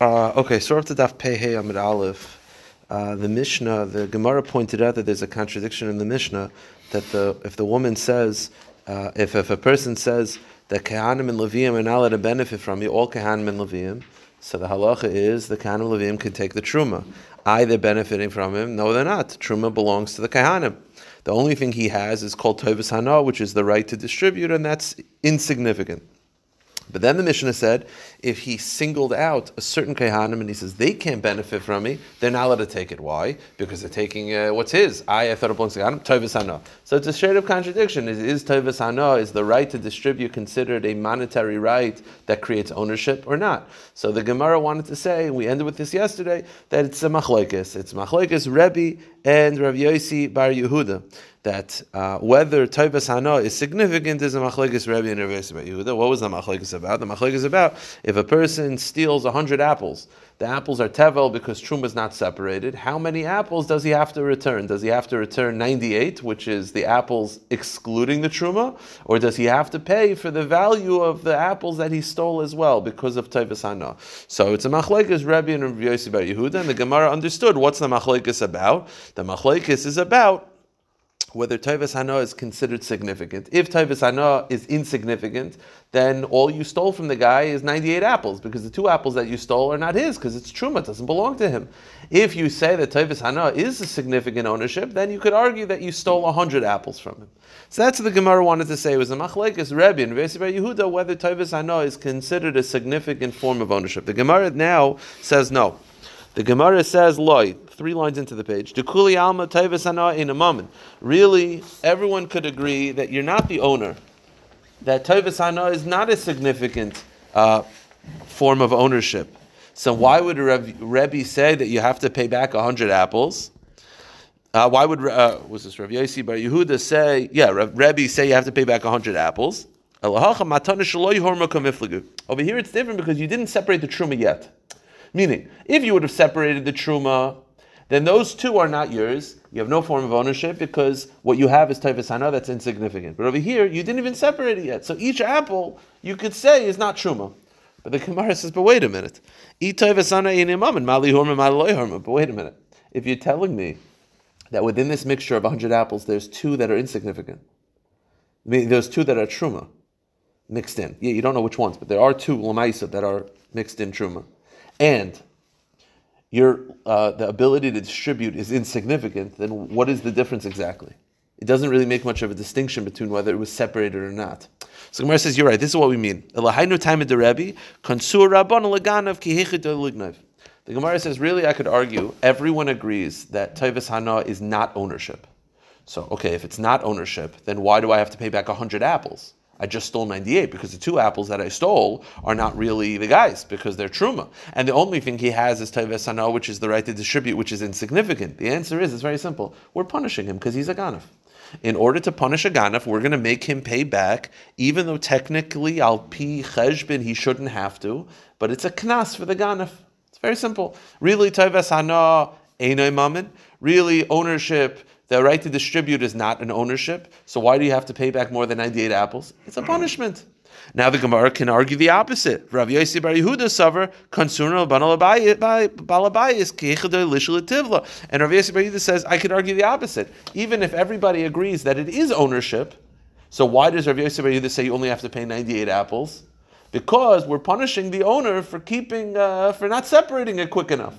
Uh, okay, so after Daf Pei Amid Aleph, uh, the Mishnah, the Gemara pointed out that there's a contradiction in the Mishnah that the if the woman says, uh, if if a person says that Kehanim and Leviim are not allowed to benefit from you, all Kehanim and Leviim, so the halacha is the Kehanim and can take the Truma. Either benefiting from him. No, they're not. Truma belongs to the Kehanim. The only thing he has is called Tovas Hana, which is the right to distribute, and that's insignificant. But then the Mishnah said, if he singled out a certain Kehanim and he says, they can't benefit from me, they're not allowed to take it. Why? Because they're taking uh, what's his. I, I thought it belongs. So it's a straight up contradiction. Is, is Hana, is the right to distribute considered a monetary right that creates ownership or not? So the Gemara wanted to say, we ended with this yesterday, that it's a machlekes. It's machlekes Rebbe and Rav Yosi Bar Yehuda that uh, whether Hana is significant is a machlekes Rebbe and Rav bar Yehuda. What was the machlekes about? The machlekes about if a person steals hundred apples, the apples are tevel because truma is not separated. How many apples does he have to return? Does he have to return ninety-eight, which is the apples excluding the truma, or does he have to pay for the value of the apples that he stole as well because of Tovas Hana? So it's a machlekes Rebbe and Rabbi Bar Yehuda, and the Gemara understood what's the machlekes about. The machlekes is about whether Tovas Hana is considered significant. If Tovas Hana is insignificant, then all you stole from the guy is 98 apples, because the two apples that you stole are not his, because it's truma, it doesn't belong to him. If you say that Tovas Hana is a significant ownership, then you could argue that you stole 100 apples from him. So that's what the Gemara wanted to say. It was a machlekes Rebbe and Yehuda whether Tovas Hana is considered a significant form of ownership. The Gemara now says no. The Gemara says, loy, three lines into the page, Dekuli alma in a moment. Really, everyone could agree that you're not the owner, that tevas hana is not a significant uh, form of ownership. So why would Rebbe say that you have to pay back 100 apples? Uh, why would, uh, was this Rav Yossi Bar Yehuda say, yeah, Rebbe say you have to pay back 100 apples? Over here it's different because you didn't separate the truma yet. Meaning, if you would have separated the truma, then those two are not yours. You have no form of ownership because what you have is taifasana, that's insignificant. But over here, you didn't even separate it yet. So each apple, you could say, is not truma. But the Gemara says, but wait a minute. But wait a minute. If you're telling me that within this mixture of 100 apples, there's two that are insignificant, I mean, there's two that are truma mixed in. Yeah, you don't know which ones, but there are two lamaisa that are mixed in truma and your uh, the ability to distribute is insignificant, then what is the difference exactly? It doesn't really make much of a distinction between whether it was separated or not. So Gemara says, "You're right. This is what we mean." The Gemara says, "Really, I could argue. Everyone agrees that Tovas Hana is not ownership. So, okay, if it's not ownership, then why do I have to pay back hundred apples?" I just stole 98 because the two apples that I stole are not really the guy's because they're truma. And the only thing he has is Taives Hana, which is the right to distribute, which is insignificant. The answer is, it's very simple. We're punishing him because he's a ganef. In order to punish a ganef, we're going to make him pay back, even though technically, al pi cheshbin, he shouldn't have to, but it's a knas for the ganef. It's very simple. Really, Taives Hana, Einoi Mamin, really ownership the right to distribute is not an ownership, so why do you have to pay back more than 98 apples? It's a punishment. Now the Gemara can argue the opposite. Rav Yossi Bar Yehuda Tivla. And Rav Yossi Bar Yehuda says, I could argue the opposite. Even if everybody agrees that it is ownership, so why does Rav Yossi Bar Yehuda say you only have to pay 98 apples? Because we're punishing the owner for keeping, uh, for not separating it quick enough.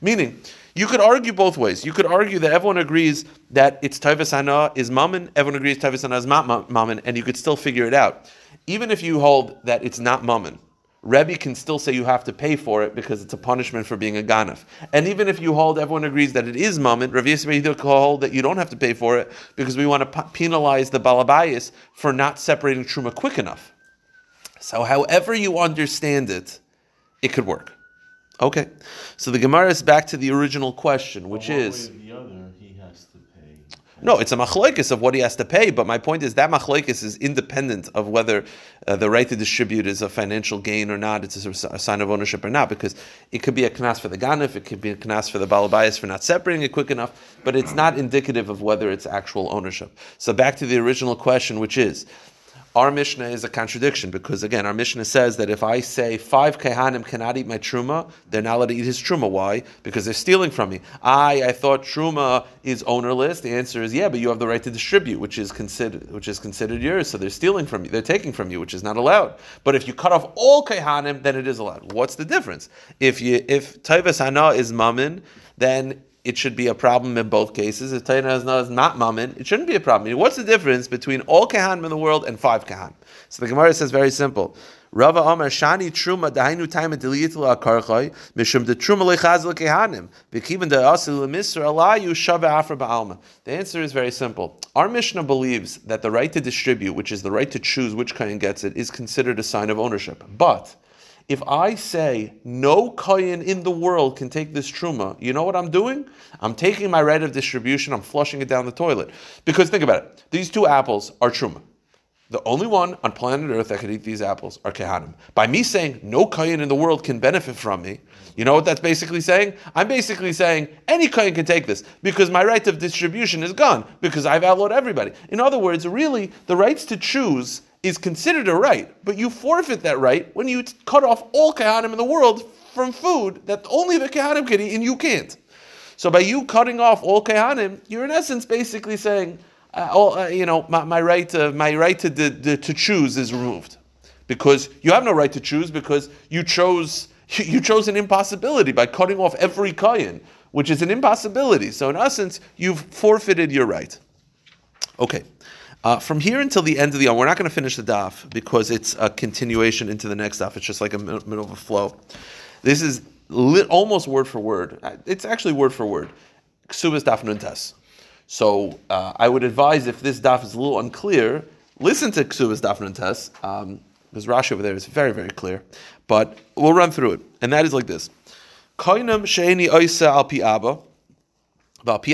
Meaning, you could argue both ways. You could argue that everyone agrees that it's Hana is Mammon, everyone agrees Hana is not Mammon, and you could still figure it out. Even if you hold that it's not Mammon, Rebbe can still say you have to pay for it because it's a punishment for being a ganef. And even if you hold, everyone agrees that it is mammon, Rav Yisrael can hold that you don't have to pay for it because we want to penalize the balabayas for not separating truma quick enough. So, however you understand it, it could work. Okay, so the Gemara is back to the original question, which is. No, it's a machlokes of what he has to pay. But my point is that machlokes is independent of whether uh, the right to distribute is a financial gain or not. It's a, a, sign of ownership or not, because it could be a knas for the ganif, it could be a knas for the balabayas for not separating it quick enough. But it's not indicative of whether it's actual ownership. So back to the original question, which is. Our Mishnah is a contradiction because again, our Mishnah says that if I say five kehanim cannot eat my truma, they're not allowed to eat his truma. Why? Because they're stealing from me. I I thought truma is ownerless. The answer is yeah, but you have the right to distribute, which is considered which is considered yours. So they're stealing from you. They're taking from you, which is not allowed. But if you cut off all kehanim, then it is allowed. What's the difference? If you if taivas hana is mammon, then it should be a problem in both cases. If Taina is not mammon, it shouldn't be a problem. What's the difference between all kahanim in the world and five kahanim? So the Gemara says very simple. Rava Amar Shani Truma Dahainu Time Delitla Akarchai Mishum the Truma Lechazl Kehanim Vikivin the Asil Misr Alayu Shava Afra Baalma. The answer is very simple. Our Mishnah believes that the right to distribute, which is the right to choose which kain gets it, is considered a sign of ownership. But if I say no kohen in the world can take this truma, you know what I'm doing? I'm taking my right of distribution, I'm flushing it down the toilet. Because think about it, these two apples are truma. The only one on planet Earth that can eat these apples are kehanim. By me saying no kohen in the world can benefit from me, you know what that's basically saying? I'm basically saying any kohen can take this because my right of distribution is gone because I've outlawed everybody. In other words, really, the rights to choose is considered a right, but you forfeit that right when you cut off all kahanim in the world from food that only the kahanim can eat and you can't. So by you cutting off all kahanim, you're in essence basically saying, uh, all, uh, you know, my, my, right, uh, my right to, to, to choose is removed because you have no right to choose because you chose you chose an impossibility by cutting off every kayan, which is an impossibility. So in essence, you've forfeited your right. Okay. Uh, from here until the end of the year, we're not going to finish the daf because it's a continuation into the next daf. It's just like a middle of a flow. This is almost word for word. Uh, it's actually word for word. Ksubas daf nuntas. So uh, I would advise if this daf is a little unclear, listen to Ksubas daf nuntas um, because Rashi over there is very very clear. But we'll run through it, and that is like this: Koinam sheini oisa al pi abba. If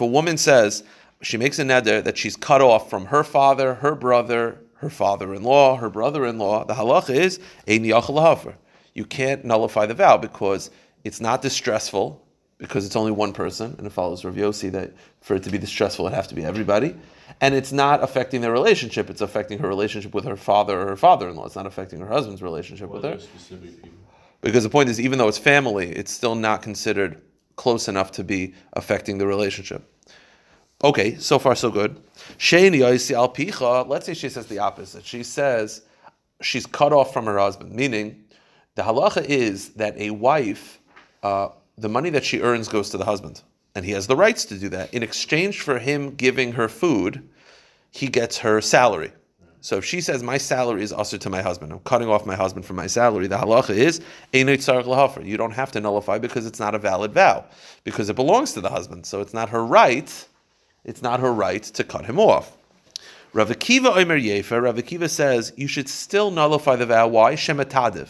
a woman says, she makes a neder that she's cut off from her father, her brother, her father-in-law, her brother-in-law. The halacha is ein You can't nullify the vow because it's not distressful because it's only one person, and it follows Rav Yossi that for it to be distressful, it have to be everybody. And it's not affecting their relationship; it's affecting her relationship with her father or her father-in-law. It's not affecting her husband's relationship with her. Because the point is, even though it's family, it's still not considered close enough to be affecting the relationship. Okay, so far so good. Let's say she says the opposite. She says she's cut off from her husband, meaning the halacha is that a wife, uh, the money that she earns goes to the husband, and he has the rights to do that. In exchange for him giving her food, he gets her salary. So if she says my salary is usher to my husband, I'm cutting off my husband from my salary. The halacha is. You don't have to nullify because it's not a valid vow because it belongs to the husband. So it's not her right it's not her right to cut him off. Rav Akiva Omer Yefer, Rav Akiva says you should still nullify the vow. Why? Shematadiv.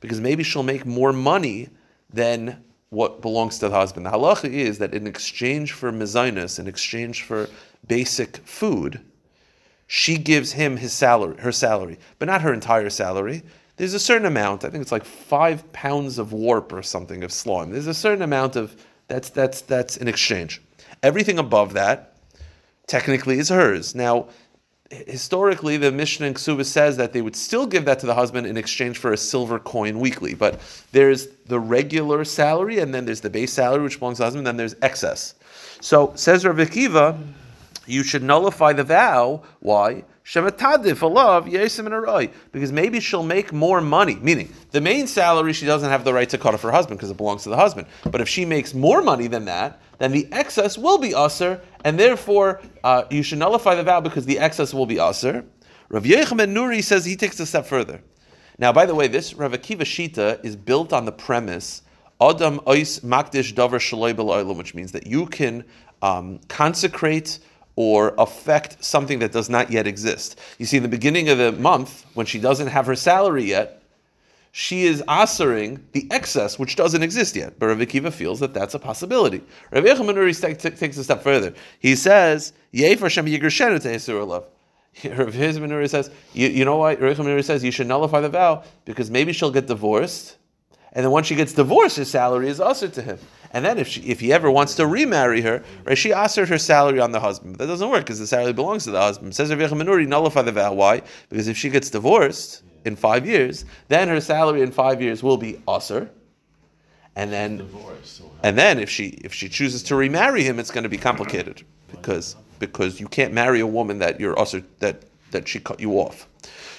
Because maybe she'll make more money than what belongs to the husband. The halacha is that in exchange for mezainis, in exchange for basic food, she gives him his salary, her salary, but not her entire salary. There's a certain amount. I think it's like five pounds of warp or something of slime. There's a certain amount of that's that's that's in exchange. Everything above that, technically, is hers. Now, historically, the Mishnah in Ksuba says that they would still give that to the husband in exchange for a silver coin weekly. But there's the regular salary, and then there's the base salary, which belongs to the husband, and then there's excess. So, says Rav Akiva, you should nullify the vow. Why? Shematadif alav yesim and because maybe she'll make more money. Meaning, the main salary she doesn't have the right to cut off her husband because it belongs to the husband. But if she makes more money than that, then the excess will be usher, and therefore uh, you should nullify the vow because the excess will be usher. Rav Yochanan Nuri says he takes a step further. Now, by the way, this Rav Akiva Shita is built on the premise Adam Ois Makdish Shaloi which means that you can um, consecrate or affect something that does not yet exist. You see, in the beginning of the month, when she doesn't have her salary yet, she is answering the excess which doesn't exist yet. But Rav Akiva feels that that's a possibility. Rav Yochanan Nuri takes a step further. He says, Yefer Shem Yigershenu to love. Rav Yochanan Nuri says, you, you know what? Rav Yochanan Nuri says you should nullify the vow because maybe she'll get divorced, and then once she gets divorced, his salary is usher to him. And then if she, if he ever wants to remarry her, right, she asserts her salary on the husband. But that doesn't work because the salary belongs to the husband. Says Rav Yochanan Nuri, nullify the vow. Why? Because if she gets divorced in five years, then her salary in five years will be usher. And then, and then if she if she chooses to remarry him, it's going to be complicated because because you can't marry a woman that you're usher that that she cut you off.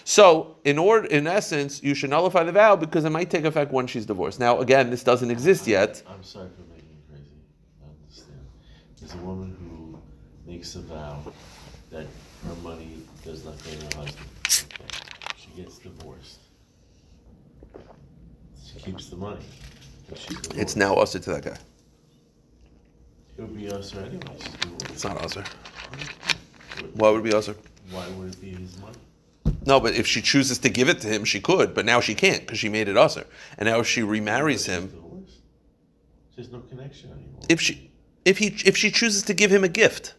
So, in order, in essence, you should nullify the vow because it might take effect when she's divorced. Now, again, this doesn't exist yet. I'm sorry for making you crazy. I understand. There's a woman who makes a vow that her money does not go to her husband. She gets divorced. She keeps the money. It's now usher to that guy. It would be us anyway. It's not usher. Why would it be usher? Why would it be his money? No, but if she chooses to give it to him, she could. But now she can't because she made it usher. And now if she remarries him. There's no connection anymore. if she if he if she chooses to give him a gift,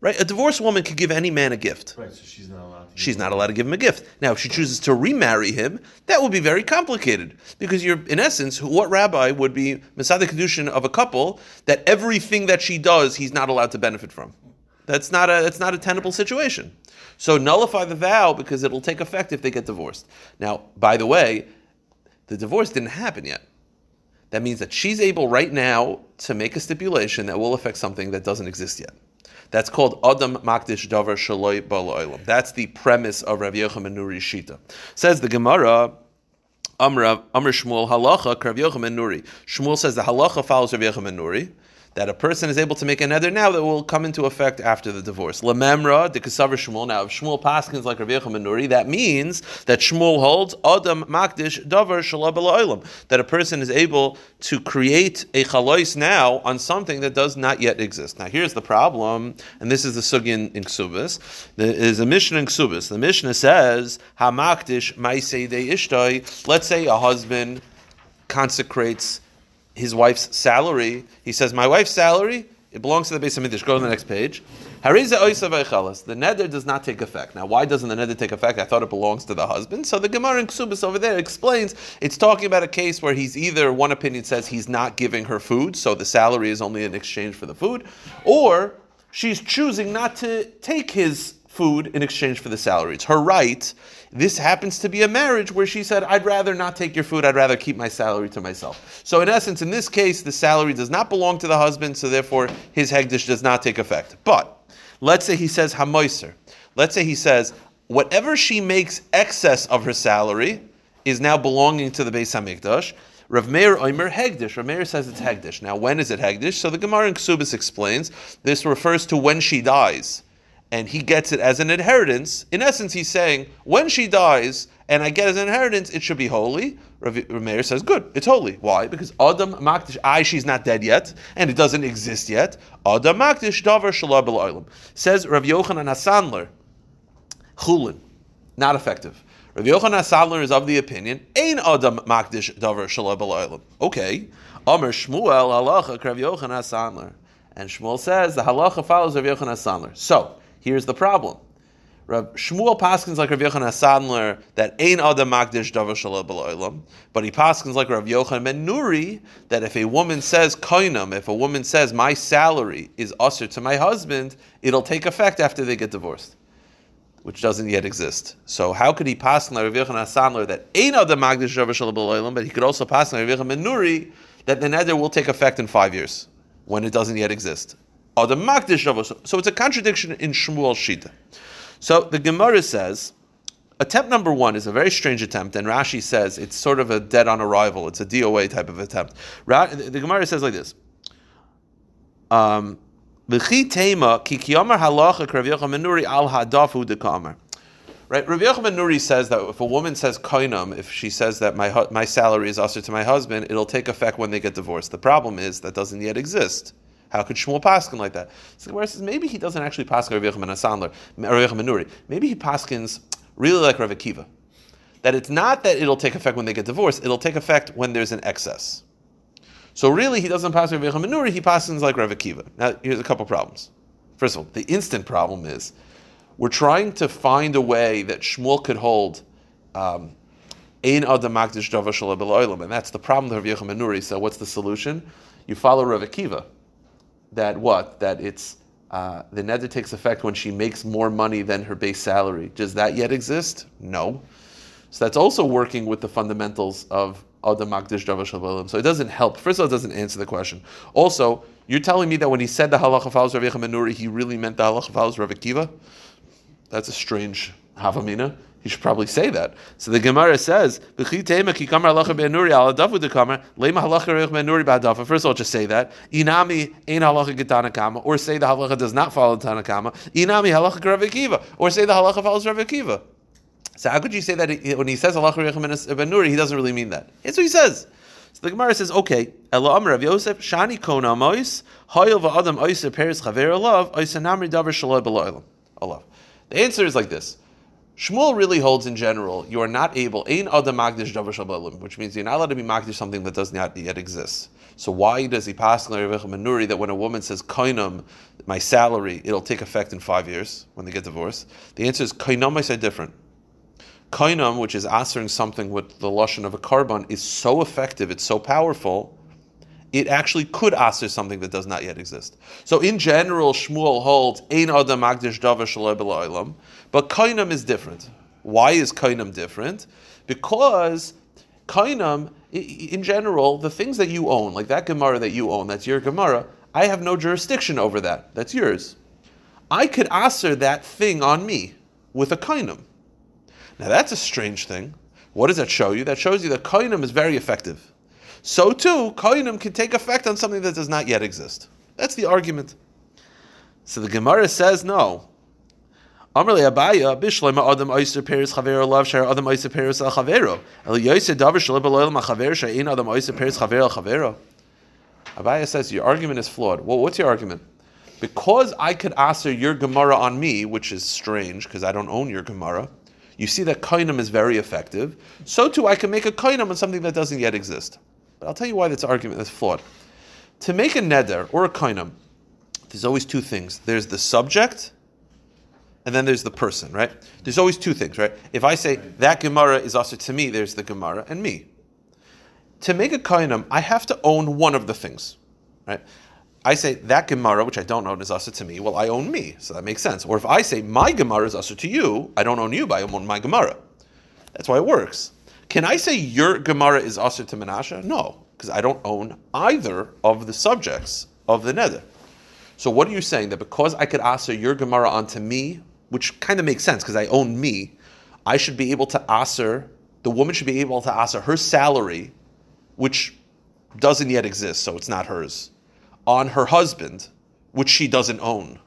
right? A divorced woman could give any man a gift. Right, so she's not allowed to. She's not allowed to give him a gift. Now, if she chooses to remarry him, that would be very complicated because you're, in essence, what rabbi would be Masada Kedushin of a couple that everything that she does, he's not allowed to benefit from? That's not a that's not a tenable situation. So nullify the vow because it'll take effect if they get divorced. Now, by the way, the divorce didn't happen yet. That means that she's able right now to make a stipulation that will affect something that doesn't exist yet. That's called Adam Makdish Davar Shaloi Baloilam. That's the premise of Rav Yochanan Nuri Shita. Says the Gemara, Amr Amr Shmuel Halacha Rav Yochanan Nuri. Shmuel says the halacha follows Rav Yochanan Nuri. That a person is able to make a neder now that will come into effect after the divorce. Lememra, the Kasavar Shmuel. Now, if Shmuel Paskins like Rav Yochanan Nuri, that means that Shmuel holds Adam Makdish Davar Shalab Eloilam. That a person is able to create a chalois now on something that does not yet exist. Now, here's the problem, and this is the sugin in Ksubis. There is a Mishnah in Ksubis. The Mishnah says, Hamakdish Maisei De Ishtoi. Let's say a husband consecrates his wife's salary. He says, "My wife's salary it belongs to the base of Midrash." Go to the next page. The neder does not take effect. Now, why doesn't the neder take effect? I thought it belongs to the husband. So the Gemara in Ksubis over there explains it's talking about a case where he's either one opinion says he's not giving her food, so the salary is only in exchange for the food, or she's choosing not to take his food in exchange for the salary. It's her right. This happens to be a marriage where she said, I'd rather not take your food, I'd rather keep my salary to myself. So, in essence, in this case, the salary does not belong to the husband, so therefore his hegdish does not take effect. But let's say he says hamoiser. Let's say he says, whatever she makes excess of her salary is now belonging to the Beis Hamikdash. Rav Meir Oimer Hegdish. Rav Meir says it's Hegdish. Now, when is it Hegdish? So the Gemara in Ksubis explains this refers to when she dies and he gets it as an inheritance. In essence, he's saying, when she dies and I get as an inheritance, it should be holy. Rav Meir says, good, it's holy. Why? Because Adam Makdish, I, she's not dead yet, and it doesn't exist yet. Adam Makdish, Davar Shalab Oilam. Says Rav Yochanan Asandler, Chulin, not effective. Rav Yochanan Asandler is of the opinion, Ain Adam Makdish, Davar Shalab Oilam. Okay. Amr Shmuel, Halacha, Rav Yochanan Asandler. And Shmuel says the halacha follows Rav Yochanan Asandler. So, Here's the problem. Rav Shmuel paskins like Rav Yochanan Sadler that ain adam magdish davar but he paskins like Rav Yochanan ben Nuri that if a woman says koinam, if a woman says my salary is usher to my husband, it'll take effect after they get divorced, which doesn't yet exist. So how could he paskin like Rav Yochanan Sadler that ain adam magdish davar but he could also paskin like Rav Yochanan ben Nuri that the neder will take effect in five years when it doesn't yet exist. Adam Makdish So it's a contradiction in Shmuel Shita. So the Gemara says, attempt number one is a very strange attempt, and Rashi says it's sort of a dead on arrival. It's a DOA type of attempt. the Gemara says like this. Um, Right, Rav Yochanan Nuri says that if a woman says koinam, if she says that my my salary is usher to my husband, it'll take effect when they get divorced. The problem is that doesn't yet exist. How could Shmuel paskin like that? So Gemara says maybe he doesn't actually paskin Rav Yochanan Asandler, Rav Yochanan Nuri. Maybe he paskins really like Rav Akiva. That it's not that it'll take effect when they get divorced; it'll take effect when there's an excess. So really, he doesn't pass Rav Yochanan Nuri. He paskins like Rav Akiva. Now, here's a couple problems. First of all, the instant problem is we're trying to find a way that Shmuel could hold um, Ein adam makdish davar. And that's the problem of Rav Yochanan Nuri. So what's the solution? You follow Rav Akiva. That what? That it's uh, the neder takes effect when she makes more money than her base salary. Does that yet exist? No. So that's also working with the fundamentals of Adam Makdish Davar Shalom. So it doesn't help. First of all, it doesn't answer the question. Also, you're telling me that when he said the halacha follows Rav Nuri, he really meant the halacha follows Rav Akiva? That's a strange havamina. He should probably say that. So the Gemara says, First of all, just say that. Inami ein halacha getanakama, or say the halacha does not follow Tanakama. Inami halacha Rav or say the halacha follows Rav Akiva. So how could you say that he- when he says halacha ben he doesn't really mean that? That's what he says. So the Gemara says, okay, Ela Amar Rav Yosef, Shani Kona Mois, Hoyel Va'adam Oisa Peres Chaver Alav, Oisa Namri Davar Shaloi Beloilam. Alav. The answer is like this. Shmuel really holds in general, you are not able, Ein Adam Magdish Davar Shaloi which means you're not allowed to be Magdish something that does not yet exist. So why does he pass on Rav Yochanan Nuri that when a woman says koinam, my salary, it'll take effect in five years when they get divorced? The answer is koinam I said different. Kainam, which is answering something with the lashon of a carbon, is so effective, it's so powerful, it actually could answer something that does not yet exist. So in general, Shmuel holds ein adam magdish davar but kainam is different. Why is kainam different? Because kainam, in general, the things that you own, like that gemara that you own, that's your gemara, I have no jurisdiction over that. That's yours. I could answer that thing on me with a kainam. Now that's a strange thing. What does that show you? That shows you that koinim is very effective. So too, koinim can take effect on something that does not yet exist. That's the argument. So the Gemara says no. Abaya. Abaya says your argument is flawed. Well, what's your argument? Because I could answer your Gemara on me, which is strange because I don't own your Gemara. You see that koinam is very effective. So too, I can make a koinam on something that doesn't yet exist. But I'll tell you why this argument is flawed. To make a neder or a koinam, there's always two things. There's the subject, and then there's the person, right? There's always two things, right? If I say that Gemara is also to me, there's the Gemara and me. To make a koinam, I have to own one of the things, right? I say that Gemara, which I don't own, is also to me. Well, I own me, so that makes sense. Or if I say my Gemara is also to you, I don't own you, but I own my Gemara. That's why it works. Can I say your Gemara is also to Menashe? No, because I don't own either of the subjects of the Neder. So what are you saying? That because I could answer your Gemara onto me, which kind of makes sense because I own me, I should be able to answer, the woman should be able to answer her salary, which doesn't yet exist, so it's not hers, on her husband, which she doesn't own.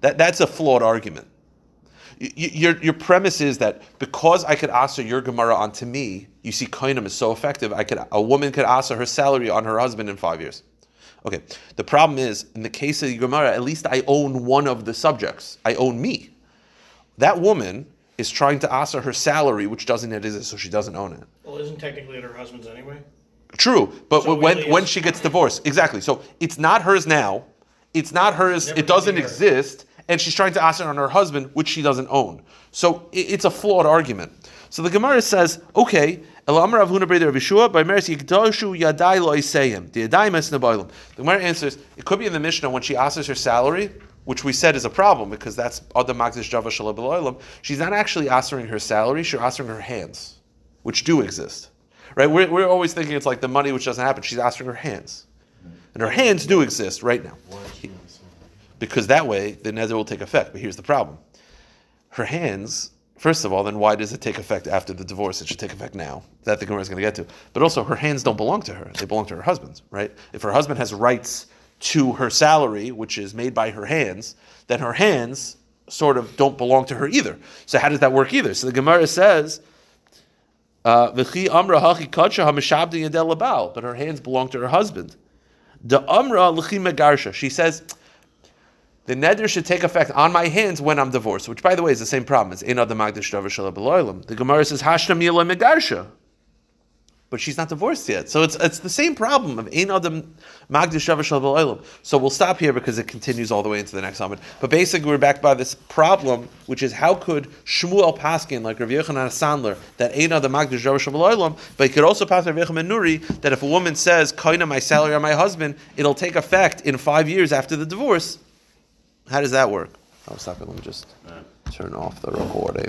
That, that's a flawed argument. Y- Your, your premise is that because I could answer your Gemara onto me, you see, koinam is so effective. I could a woman could answer her salary on her husband in five years. Okay. The problem is, in the case of the Gemara, at least I own one of the subjects. I own me. That woman is trying to answer her salary, which doesn't exist, so she doesn't own it. Well, isn't technically it her husband's anyway? True, but So when really when it's- she gets divorced, exactly. So it's not hers now. It's not hers. Never it doesn't gonna be hers. exist, and she's trying to ask on her husband, which she doesn't own. So it's a flawed argument. So the Gemara says, okay, Avuna Breder Rav Yeshua, by Meres Yigdoshu Yadai Lo the Yadai Mes. The Gemara answers, it could be in the Mishnah when she asks her salary, which we said is a problem because that's Adam Magdish Java. She's not actually asking her salary, she's asking her hands, which do exist. Right? We're, we're always thinking it's like the money which doesn't happen. She's asking her hands. And her hands do exist right now is she not saying Because that way the neder will take effect. But here's the problem. Her hands, first of all, then why does it take effect after the divorce? It should take effect now. That the Gemara is going to get to. But also her hands don't belong to her. They belong to her husband, right? If her husband has rights to her salary, which is made by her hands, then her hands sort of don't belong to her either. So how does that work either? So the Gemara says, uh, but her hands belong to her husband. The. She says the neder should take effect on my hands when I'm divorced, which, by the way, is the same problem. It's in adam magdish. The Gemara says hashna mila megarsha. but she's not divorced yet. So it's it's the same problem of ein adam magdish. So we'll stop here because it continues all the way into the next Amid. But basically, we're back by this problem, which is how could Shmuel Paskin, like Rav Yochanan Sandler, that ein adam magdish but he could also pass Rav Yochanan Nuri that if a woman says kaina my salary on my husband, it'll take effect in five years after the divorce. How does that work? Oh, stop it. Let me just turn off the recording.